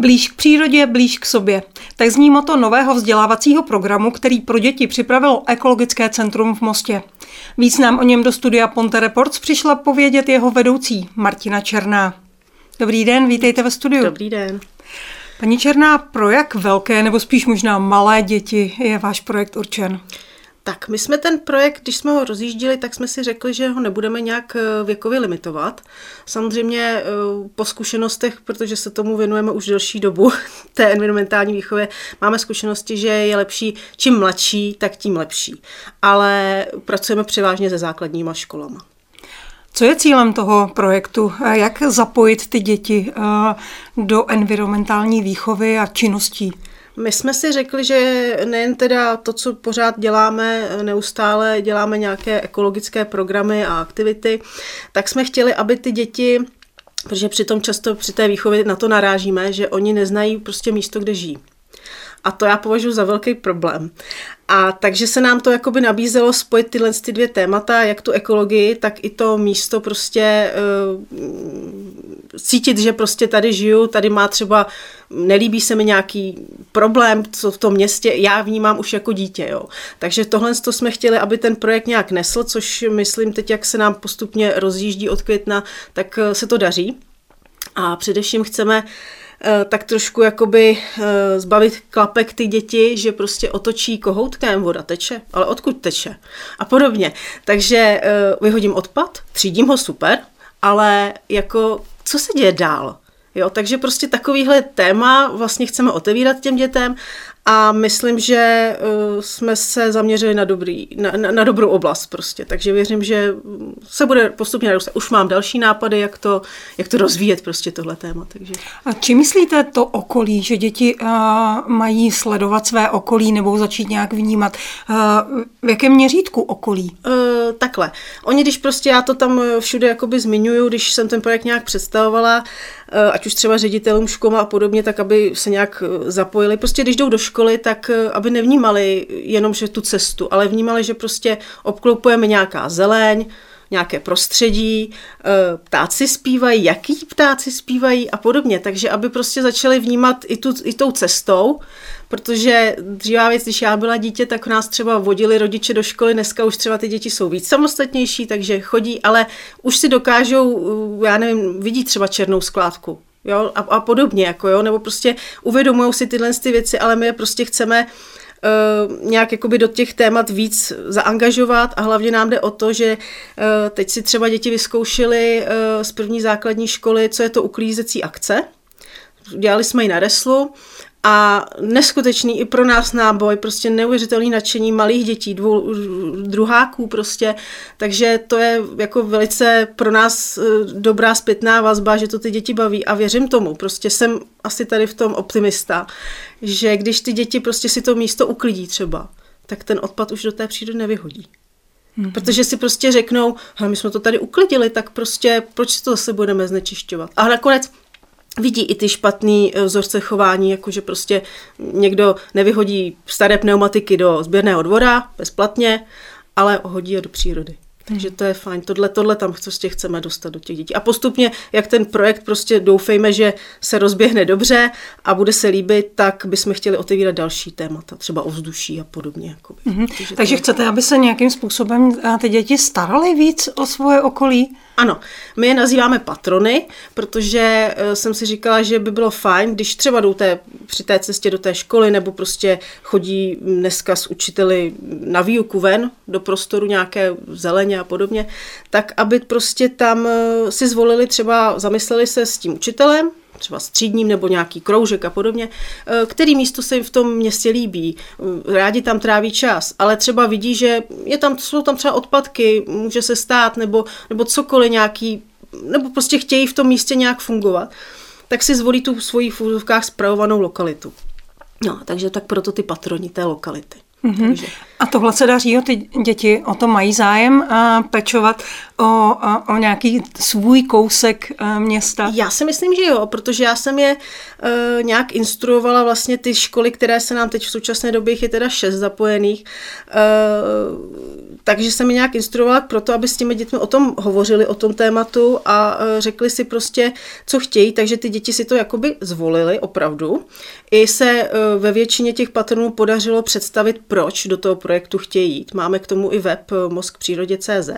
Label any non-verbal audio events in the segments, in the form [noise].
Blíž k přírodě, blíž k sobě. Tak zní moto nového vzdělávacího programu, který pro děti připravilo Ekologické centrum v Mostě. Víc nám o něm do studia Ponte Reports přišla povědět jeho vedoucí Martina Černá. Dobrý den, vítejte ve studiu. Dobrý den. Paní Černá, pro jak velké nebo spíš možná malé děti je váš projekt určen? Tak, my jsme ten projekt, když jsme ho rozjíždili, tak jsme si řekli, že ho nebudeme nějak eh, věkově limitovat. Samozřejmě eh, po zkušenostech, protože se tomu věnujeme už delší dobu, [laughs] té environmentální výchově, máme zkušenosti, že je lepší, čím mladší, tak tím lepší. Ale pracujeme převážně se základníma školama. Co je cílem toho projektu? Jak zapojit ty děti eh, do environmentální výchovy a činností? My jsme si řekli, že nejen teda to, co pořád děláme, neustále děláme nějaké ekologické programy a aktivity, tak jsme chtěli, aby ty děti protože přitom často při té výchově na to narážíme, že oni neznají prostě místo, kde žijí. A to já považuji za velký problém. A takže se nám to jakoby nabízelo spojit tyhle ty dvě témata, jak tu ekologii, tak i to místo prostě uh, cítit, že prostě tady žiju, tady má třeba, nelíbí se mi nějaký problém co v tom městě, já vnímám už jako dítě, jo. Takže tohle to jsme chtěli, aby ten projekt nějak nesl, což myslím teď, jak se nám postupně rozjíždí od května, tak eh, se to daří. A především chceme Eh, tak trošku jakoby eh, zbavit klapek ty děti, že prostě otočí kohoutkem, voda teče, ale odkud teče a podobně. Takže vyhodím odpad, třídím ho super, ale jako co se děje dál? Jo, takže prostě takovýhle téma vlastně chceme otevírat těm dětem a myslím, že uh, jsme se zaměřili na, dobrý, na, na, na dobrou oblast prostě, takže věřím, že se bude postupně narůstat. Už mám další nápady, jak to, jak to rozvíjet prostě tohle téma. Takže. A či myslíte to okolí, že děti uh, mají sledovat své okolí nebo začít nějak vnímat? Uh, v jakém měřítku okolí? Uh, takhle. Oni, když prostě já to tam všude jakoby zmiňuju, když jsem ten projekt nějak představovala, uh, ať už třeba ředitelům škol a podobně, tak aby se nějak zapojili. Prostě když jdou do školy, školy, tak eh, aby nevnímali jenom, že tu cestu, ale vnímali, že prostě obklopujeme nějaká zeleň, nějaké prostředí, eh, ptáci zpívají, jaký ptáci zpívají a podobně. Takže aby prostě začali vnímat i, tu, i tou cestou, protože dříva věc, když já byla dítě, tak nás třeba vodili rodiče do školy, dneska už třeba ty děti jsou víc samostatnější, takže chodí, ale už si dokážou, eh, já nevím, vidí třeba černou skládku, jo, a, a podobně, jako jo, nebo prostě uvědomují si tyhle ty věci, ale my je prostě chceme uh, nějak jakoby do těch témat víc zaangažovat a hlavně nám jde o to, že uh, teď si třeba děti vyzkoušely uh, z první základní školy, co je to uklízecí akce, dělali jsme ji na reslu a neskutečný i pro nás náboj, prostě neuvěřitelný nadšení malých dětí, dvou, druháků prostě, takže to je jako velice pro nás eh, dobrá zpětná vazba, že to ty děti baví a věřím tomu, prostě jsem asi tady v tom optimista, že když ty děti prostě si to místo uklidí třeba, tak ten odpad už do té přírody nevyhodí. Mm-hmm. Protože si prostě řeknou, my jsme to tady uklidili, tak prostě proč to zase budeme znečišťovat. A nakonec vidí i ty špatný eh, vzorce chování, jakože prostě někdo nevyhodí staré pneumatiky do sběrného dvora bezplatně, ale hodí je do přírody. Takže to je fajn. Tohle, tohle tam prostě chceme dostat do těch dětí. A postupně, jak ten projekt prostě doufejme, že se rozběhne dobře a bude se líbit, tak bychom chtěli otevírat další témata, třeba ovzduší a podobně. Mm-hmm. Takže, Takže chcete, aby se nějakým způsobem eh, ty děti staraly víc o svoje okolí? Ano, my je nazýváme patrony, protože eh, jsem si říkala, že by bylo fajn, když třeba jdou té, při té cestě do té školy nebo prostě chodí dneska s učiteli na výuku ven do prostoru nějaké zeleně a podobně, tak aby prostě tam eh, si zvolili třeba, zamysleli se s tím učitelem, třeba střídním nebo nějaký kroužek a podobně, eh, který místo se jim v tom městě líbí. Eh, rádi tam tráví čas, ale třeba vidí, že je tam, jsou tam třeba odpadky, může se stát, nebo, nebo cokoliv nějaký, nebo prostě chtějí v tom místě nějak fungovat, tak si zvolí tu svoji v úzovkách spravovanou lokalitu. No, takže tak proto ty patroni té lokality. Mm-hmm. Takže. A tohle se daří, jo? ty děti o to mají zájem a pečovat o, o, o nějaký svůj kousek e, města? Já si myslím, že jo, protože já jsem je uh, nějak instruovala vlastně ty školy, které se nám teď v současné době je teda šest zapojených, uh, takže jsem mi nějak instruovala pro to, aby s těmi dětmi o tom hovořili, o tom tématu a e, řekli si prostě, co chtějí, takže ty děti si to jakoby zvolili opravdu. I se e, ve většině těch patronů podařilo představit, proč do toho projektu chtějí jít. Máme k tomu i web e, mozkpřírodě.cz,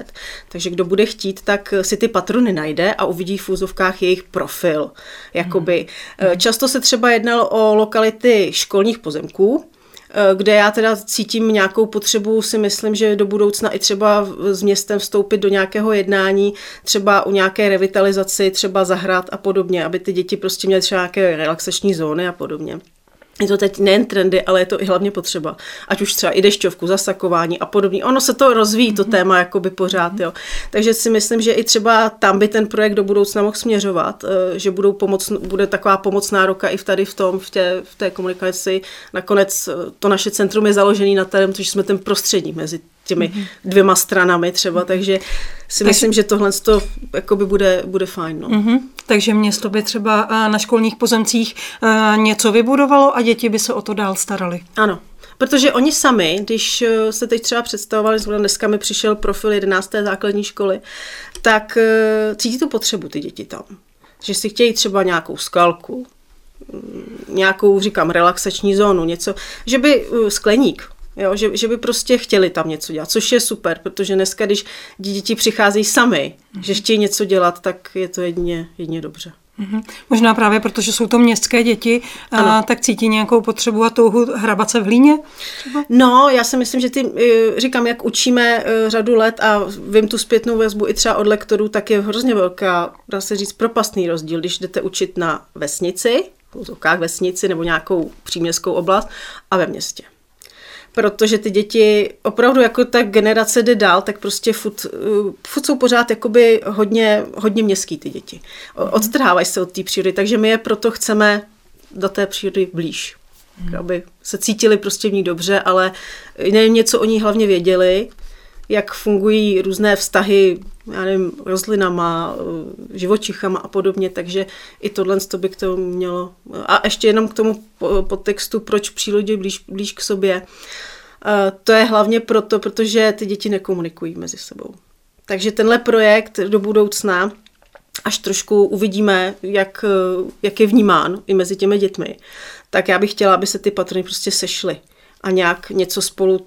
takže kdo bude chtít, tak si ty patrony najde a uvidí v úzovkách jejich profil. Jakoby. Hmm. Často se třeba jednalo o lokality školních pozemků, Eh, kde já teda cítím nějakou potřebu, si myslím, že do budoucna i třeba s městem vstoupit do nějakého jednání, třeba u nějaké revitalizaci, třeba zahrát a podobně, aby ty děti prostě měly třeba nějaké relaxační zóny a podobně je to teď nejen trendy, ale je to i hlavně potřeba. Ať už třeba i dešťovku, zasakování a podobně. Ono se to rozvíjí, to mhm. téma jakoby pořád. Jo. Takže si myslím, že i třeba tam by ten projekt do budoucna mohl směřovat, eh, že budou pomoc, bude taková pomocná roka i v tady v tom, v té, v té komunikaci. Nakonec eh, to naše centrum je založené na tom, že jsme ten prostředí mezi těmi mm-hmm. dvěma stranami třeba, takže si myslím, že tohle to jakoby bude, bude fajn. No. Mm-hmm. Takže město by třeba eh, na školních pozemcích něco vybudovalo a děti by se o to dál starali. Ano, Protože oni sami, když eh, se teď třeba představovali, dneska mi přišel profil 11. základní školy, tak cítí tu potřebu ty děti tam. Že si chtějí třeba nějakou skalku, mm, nějakou, říkám, relaxační zónu, něco, že by skleník, Jo, že, že by prostě chtěli tam něco dělat, což je super, protože dneska, když děti přicházejí sami, mm-hmm. že chtějí něco dělat, tak je to jedině, jedině dobře. Mm-hmm. Možná právě protože jsou to městské děti, a, tak cítí nějakou potřebu a touhu hrabat se v hlíně? Třeba? No, já si myslím, že ty, eh, říkám, jak učíme eh, řadu let a vím tu zpětnou vazbu i třeba od lektorů, tak je hrozně velká, dá se říct, propastný rozdíl, když jdete učit na vesnici, v vesnici nebo nějakou příměstskou oblast a ve městě protože ty děti opravdu jako ta generace jde dál, tak prostě furt, uh, furt jsou pořád jakoby hodně, hodně městský ty děti. Mhm. Odstrhávají se od té přírody, takže my je proto chceme do té přírody blíž. Hmm. Aby se cítili prostě v ní dobře, ale nevím, něco o ní hlavně věděli, jak fungují různé vztahy, já nevím, rostlinama, eh, živočichama a podobně, takže i tohle to by k tomu mělo. A ještě jenom k tomu podtextu, proč přírodě blíž, blíž k sobě. Eh, to je hlavně proto, protože ty děti nekomunikují mezi sebou. Takže tenhle projekt do budoucna, až trošku uvidíme, jak, eh, jak je vnímán i mezi těmi dětmi, tak já bych chtěla, aby se ty patrony prostě sešly a nějak něco spolu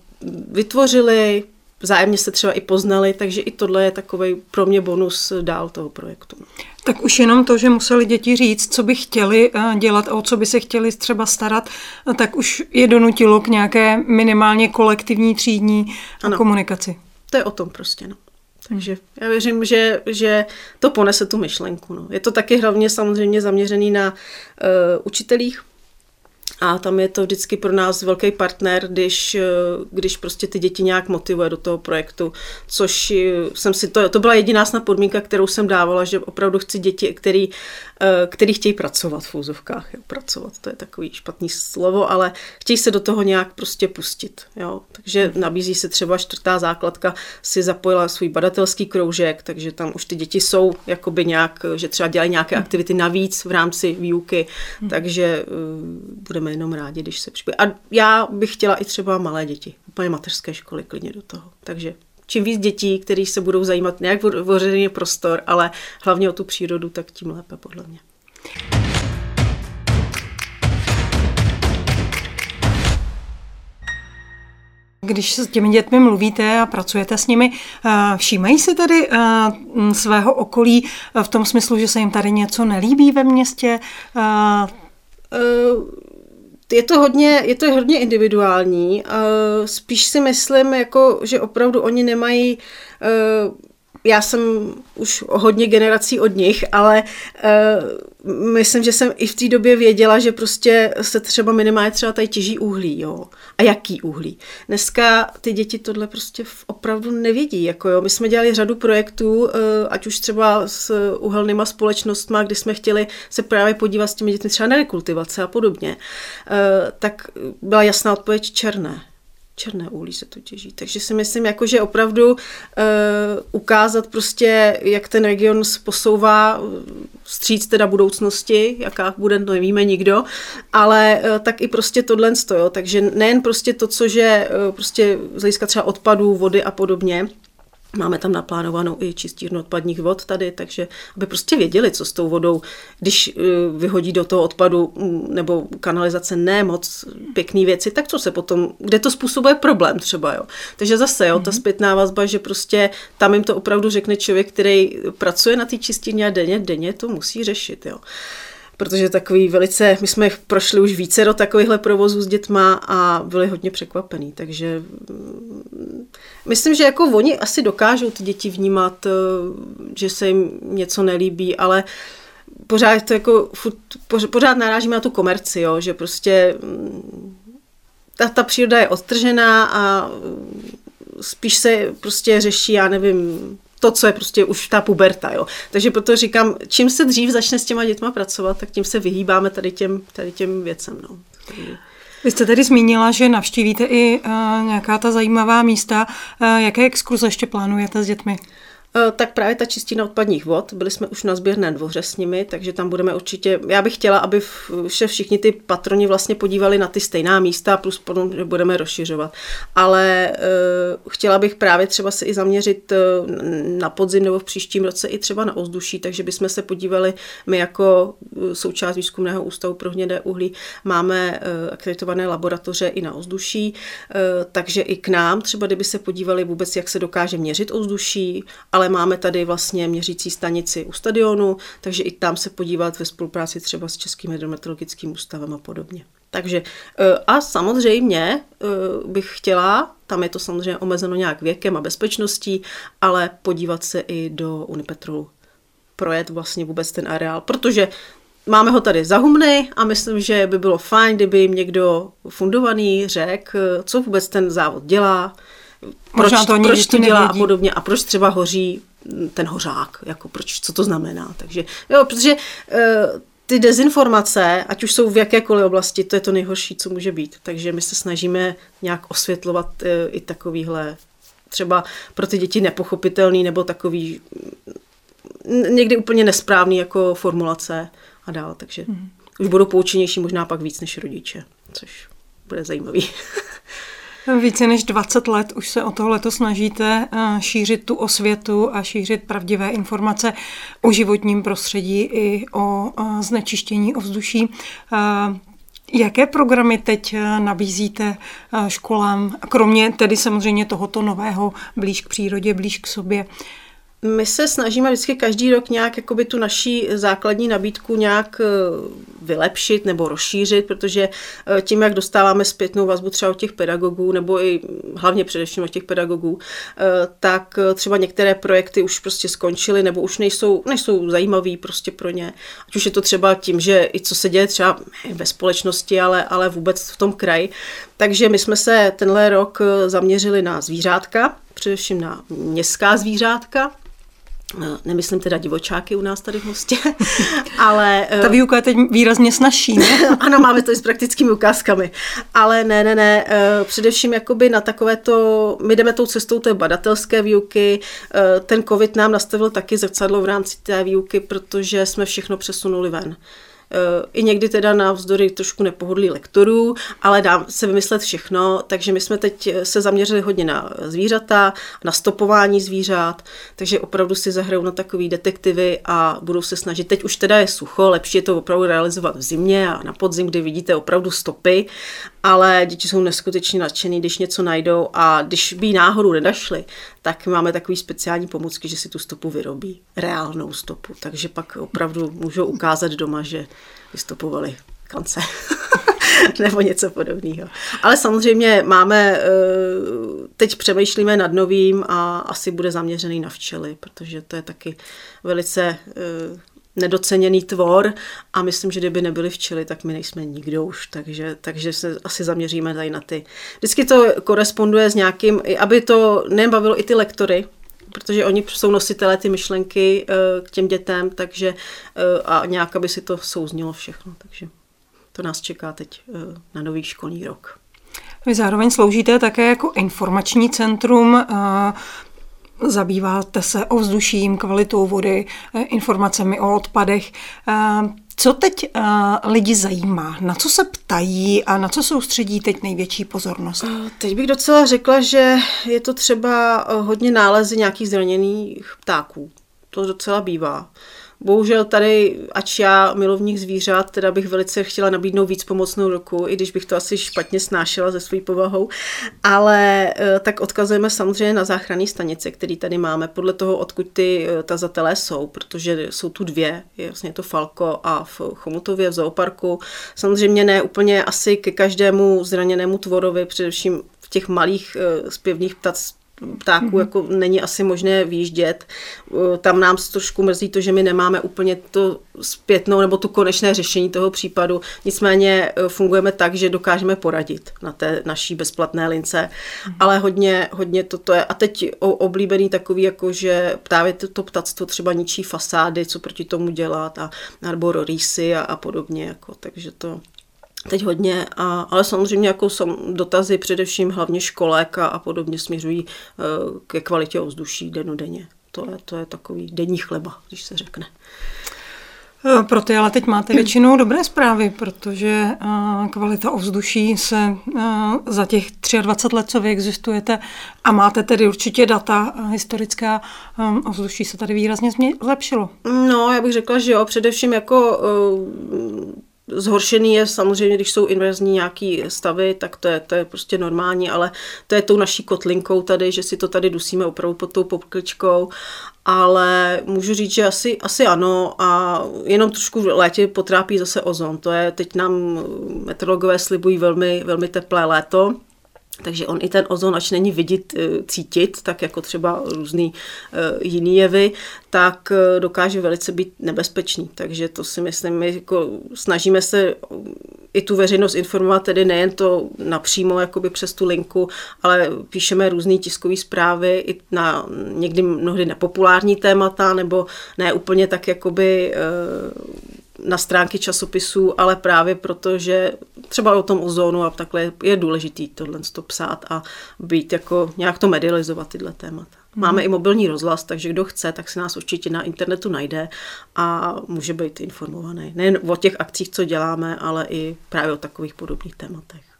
vytvořili, vzájemně se třeba i poznali, takže i tohle je takový pro mě bonus dál toho projektu. Tak už jenom to, že museli děti říct, co by chtěli eh, dělat a o co by se chtěli třeba starat, tak už je donutilo k nějaké minimálně kolektivní třídní ano. komunikaci. To je o tom prostě, no. Takže já věřím, že, že to ponese tu myšlenku. No. Je to taky hlavně samozřejmě zaměřený na uh, učitelích, a tam je to vždycky pro nás velký partner, když, když prostě ty děti nějak motivuje do toho projektu, což jsem si to, to byla jediná snad podmínka, kterou jsem dávala, že opravdu chci děti, který, eh, který chtějí pracovat v úzovkách. Jo, pracovat, to je takový špatný slovo, ale chtějí se do toho nějak prostě pustit. Jo. Takže nabízí se třeba čtvrtá základka, si zapojila svůj badatelský kroužek, takže tam už ty děti jsou jakoby nějak, že třeba dělají nějaké aktivity navíc v rámci výuky, takže uh, budeme jenom rádi, když se připojí. A já bych chtěla i třeba malé děti, úplně mateřské školy klidně do toho. Takže čím víc dětí, kteří se budou zajímat nějak o prostor, ale hlavně o tu přírodu, tak tím lépe podle mě. Když s těmi dětmi mluvíte a pracujete s nimi, eh, všímají si tedy eh, svého okolí v tom smyslu, že se jim tady něco nelíbí ve městě? Eh, je to hodně, je to hodně individuální. Spíš si myslím, jako, že opravdu oni nemají já jsem už hodně generací od nich, ale uh, myslím, že jsem i v té době věděla, že prostě se třeba minimálně třeba tady těží uhlí, jo. A jaký uhlí. Dneska ty děti tohle prostě opravdu nevědí, jako jo. My jsme dělali řadu projektů, uh, ať už třeba s uhelnýma společnostma, kdy jsme chtěli se právě podívat s těmi dětmi třeba na rekultivace a podobně, uh, tak byla jasná odpověď černé Černé uhlí se to těží. Takže si myslím, jako, že opravdu uh, ukázat prostě, jak ten region posouvá stříc teda budoucnosti, jaká bude, to nevíme nikdo, ale uh, tak i prostě tohle jo. Takže nejen prostě to, co že uh, prostě z hlediska třeba odpadů, vody a podobně, Máme tam naplánovanou i čistírnu odpadních vod tady, takže aby prostě věděli, co s tou vodou, když eh, vyhodí do toho odpadu mm, nebo kanalizace ne moc pěkný věci, tak co se potom, kde to způsobuje problém třeba, jo. Takže zase, jo, ta mhm. zpětná vazba, že prostě tam jim to opravdu řekne člověk, který pracuje na té čistírně a denně, denně to musí řešit, jo protože takový velice, my jsme prošli už více do takovýchhle provozů s dětma a byli hodně překvapený, takže mm, myslím, že jako oni asi dokážou ty děti vnímat, eh, že se jim něco nelíbí, ale pořád to jako, pořád narážíme na tu komerci, jo, že prostě mm, ta, ta příroda je odtržená a mm, spíš se prostě řeší, já nevím, to, co je prostě už ta puberta. Jo. Takže proto říkám, čím se dřív začne s těma dětma pracovat, tak tím se vyhýbáme tady těm, tady těm věcem. No. Vy jste tady zmínila, že navštívíte i uh, nějaká ta zajímavá místa. Uh, jaké exkurze ještě plánujete s dětmi? Eh, tak právě ta čistina odpadních vod, byli jsme už na sběrné dvoře s nimi, takže tam budeme určitě, já bych chtěla, aby vše všichni ty patroni vlastně podívali na ty stejná místa, plus potom, že budeme rozšiřovat. Ale uh, chtěla bych právě třeba se i zaměřit uh, na podzim nebo v příštím roce i třeba na ovzduší, takže bychom se podívali, my jako součást výzkumného ústavu pro hnědé uhlí máme uh, akreditované laboratoře i na ovzduší, uh, takže i k nám třeba, kdyby se podívali vůbec, jak se dokáže měřit ovzduší, ale ale máme tady vlastně měřící stanici u stadionu, takže i tam se podívat ve spolupráci třeba s Českým hydrometeorologickým ústavem a podobně. Takže eh, a samozřejmě eh, bych chtěla, tam je to samozřejmě omezeno nějak věkem a bezpečností, ale podívat se i do Unipetrolu. Projet vlastně vůbec ten areál, protože máme ho tady zahumny a myslím, že by bylo fajn, kdyby jim někdo fundovaný řekl, co vůbec ten závod dělá, proč, to, proč to dělá nevědí. a podobně a proč třeba hoří ten hořák, jako proč, co to znamená. Takže, jo, protože uh, ty dezinformace, ať už jsou v jakékoliv oblasti, to je to nejhorší, co může být. Takže my se snažíme nějak osvětlovat uh, i takovýhle třeba pro ty děti nepochopitelný nebo takový někdy úplně nesprávný jako formulace a dál. Takže mm. už budou poučenější možná pak víc než rodiče, což bude zajímavý. [laughs] Více než 20 let už se o tohleto snažíte eh, šířit tu osvětu a šířit pravdivé informace o životním prostředí i o eh, znečištění ovzduší. Eh, jaké programy teď nabízíte školám, kromě tedy samozřejmě tohoto nového blíž k přírodě, blíž k sobě? My se snažíme vždycky každý rok nějak jakoby tu naší základní nabídku nějak eh, vylepšit nebo rozšířit, protože eh, tím, jak dostáváme zpětnou vazbu třeba od těch pedagogů, nebo i hlavně především od těch pedagogů, eh, tak třeba některé projekty už prostě skončily nebo už nejsou, nejsou zajímavý prostě pro ně. Ať už je to třeba tím, že i co se děje třeba ve společnosti, ale, ale vůbec v tom kraji. Takže my jsme se tenhle rok zaměřili na zvířátka, především na městská zvířátka, nemyslím teda divočáky u nás tady v Mostě, [laughs] ale... Ta výuka je teď výrazně snažší, ne? [laughs] ano, máme to i s praktickými ukázkami, ale ne, ne, ne, eh, především jakoby na takové to, my jdeme tou cestou té badatelské výuky, eh, ten covid nám nastavil taky zrcadlo v rámci té výuky, protože jsme všechno přesunuli ven i někdy teda na vzdory trošku nepohodlí lektorů, ale dám se vymyslet všechno, takže my jsme teď se zaměřili hodně na zvířata, na stopování zvířat, takže opravdu si zahrajou na takový detektivy a budou se snažit. Teď už teda je sucho, lepší je to opravdu realizovat v zimě a na podzim, kdy vidíte opravdu stopy, ale děti jsou neskutečně nadšený, když něco najdou a když by náhodou nedašli, tak máme takový speciální pomůcky, že si tu stopu vyrobí, reálnou stopu, takže pak opravdu můžou ukázat doma, že vystopovali kance. [laughs] nebo něco podobného. Ale samozřejmě máme, eh, teď přemýšlíme nad novým a asi bude zaměřený na včely, protože to je taky velice eh, nedoceněný tvor a myslím, že kdyby nebyli včely, tak my nejsme nikdo už, takže, takže se asi zaměříme tady na ty. Vždycky to koresponduje s nějakým, aby to nebavilo i ty lektory, protože oni jsou nositelé ty myšlenky eh, k těm dětem, takže eh, a nějak, aby si to souznilo všechno, takže to nás čeká teď eh, na nový školní rok. Vy zároveň sloužíte také jako informační centrum. Zabýváte se ovzduším, kvalitou vody, informacemi o odpadech. Co teď uh, lidi zajímá? Na co se ptají a na co soustředí teď největší pozornost? Teď bych docela řekla, že je to třeba hodně nálezy nějakých zraněných ptáků. To docela bývá. Bohužel tady, ač já milovník zvířat, teda bych velice chtěla nabídnout víc pomocnou ruku, i když bych to asi špatně snášela ze svou povahou, ale eh, tak odkazujeme samozřejmě na záchranné stanice, které tady máme, podle toho, odkud ty eh, tazatelé jsou, protože jsou tu dvě, je vlastně to Falko a v Chomutově v zooparku. Samozřejmě ne úplně asi ke každému zraněnému tvorovi, především v těch malých eh, zpěvných ptac, ptáků mm-hmm. jako není asi možné výjíždět. Tam nám trošku mrzí to, že my nemáme úplně to zpětnou nebo tu konečné řešení toho případu. Nicméně e, fungujeme tak, že dokážeme poradit na té naší bezplatné lince, mm-hmm. ale hodně, hodně toto je. A teď oblíbený takový, jako že právě to, to ptactvo třeba ničí fasády, co proti tomu dělat, a, nebo rýsy a, a podobně. Jako, takže to, teď hodně, a, ale samozřejmě jako jsou dotazy především hlavně školek a, a podobně směřují uh, ke kvalitě ovzduší denodenně. To je, to je takový denní chleba, když se řekne. E, pro ty ale teď máte většinou dobré zprávy, protože e, kvalita ovzduší se za těch 23 let, co vy existujete, a máte tedy určitě data historická, ovzduší se tady výrazně zlepšilo. No, já bych řekla, že jo, především jako Zhoršený je samozřejmě, když jsou inverzní nějaký stavy, tak to je, to je prostě normální, ale to je tou naší kotlinkou tady, že si to tady dusíme opravdu pod tou popkličkou, ale můžu říct, že asi, asi ano a jenom trošku v létě potrápí zase ozon. To je, teď nám meteorologové slibují velmi, velmi teplé léto, takže on i ten ozon, ač není vidět, eh, cítit, tak jako třeba různý uh, jiný jevy, tak uh, dokáže velice být nebezpečný. Takže to si myslím, my jako snažíme se i tu veřejnost informovat, tedy nejen to napřímo jakoby přes tu linku, ale píšeme různé tiskové zprávy i na někdy mnohdy nepopulární témata, nebo ne úplně tak jakoby na stránky časopisů, ale právě proto, že třeba o tom ozónu a takhle je důležitý tohle to psát a být jako nějak to medializovat tyhle témata. Mhm. Máme i mobilní rozhlas, takže kdo chce, tak si nás určitě na internetu najde a může být informovaný. Nejen o těch akcích, co děláme, ale i právě o takových podobných tématech.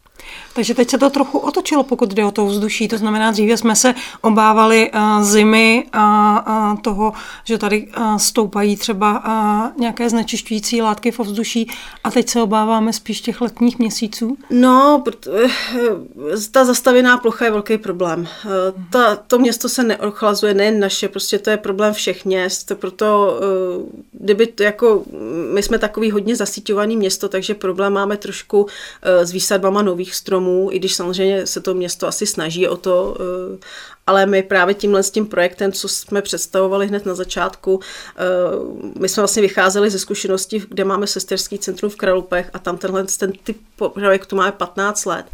Takže teď se to trochu otočilo, pokud jde o to vzduší. To znamená, dříve jsme se obávali uh, zimy a toho, že tady uh, stoupají třeba uh, nějaké znečišťující látky v ovzduší a teď se obáváme spíš těch letních měsíců? No, ta zastavěná plocha je velký problém. Ta, to město se neochlazuje, nejen naše, prostě to je problém všech měst, proto kdyby to jako, my jsme takový hodně zasíťovaný město, takže problém máme trošku s výsadbama nových stromů, i když samozřejmě se to město asi snaží o to, eh, ale my právě tímhle s tím projektem, co jsme představovali hned na začátku, eh, my jsme vlastně vycházeli ze zkušeností, kde máme sesterský centrum v Kralupech a tam tenhle ten typ projektu máme 15 let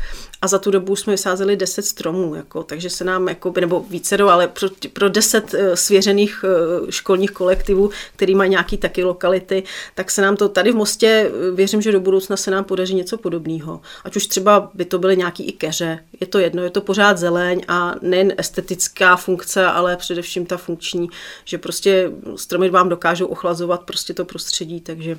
a za tu dobu jsme vysázeli 10 stromů, jako, takže se nám, jako, nebo více, ale pro, pro 10 eh, svěřených školních kolektivů, který mají nějaký taky lokality, tak se nám to tady v Mostě, věřím, že do budoucna se nám podaří něco podobného. Ať už třeba by to byly nějaký i keře, je to jedno, je to pořád zeleň a nejen estetická funkce, ale především ta funkční, že prostě stromy vám dokážou ochlazovat prostě to prostředí, takže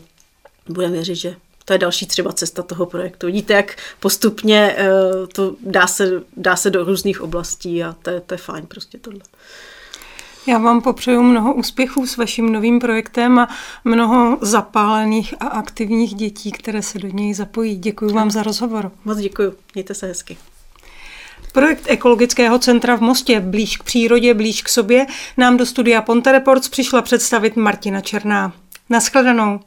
budeme věřit, že to je další třeba cesta toho projektu. Vidíte, jak postupně eh, to dá se, dá se do různých oblastí a to je, to je fajn prostě tohle. Já vám popřeju mnoho úspěchů s vaším novým projektem a mnoho zapálených a aktivních dětí, které se do něj zapojí. Děkuji vám za rozhovor. Moc děkuji. Mějte se hezky. Projekt Ekologického centra v Mostě Blíž k přírodě, blíž k sobě nám do studia Ponte Reports přišla představit Martina Černá. Naschledanou.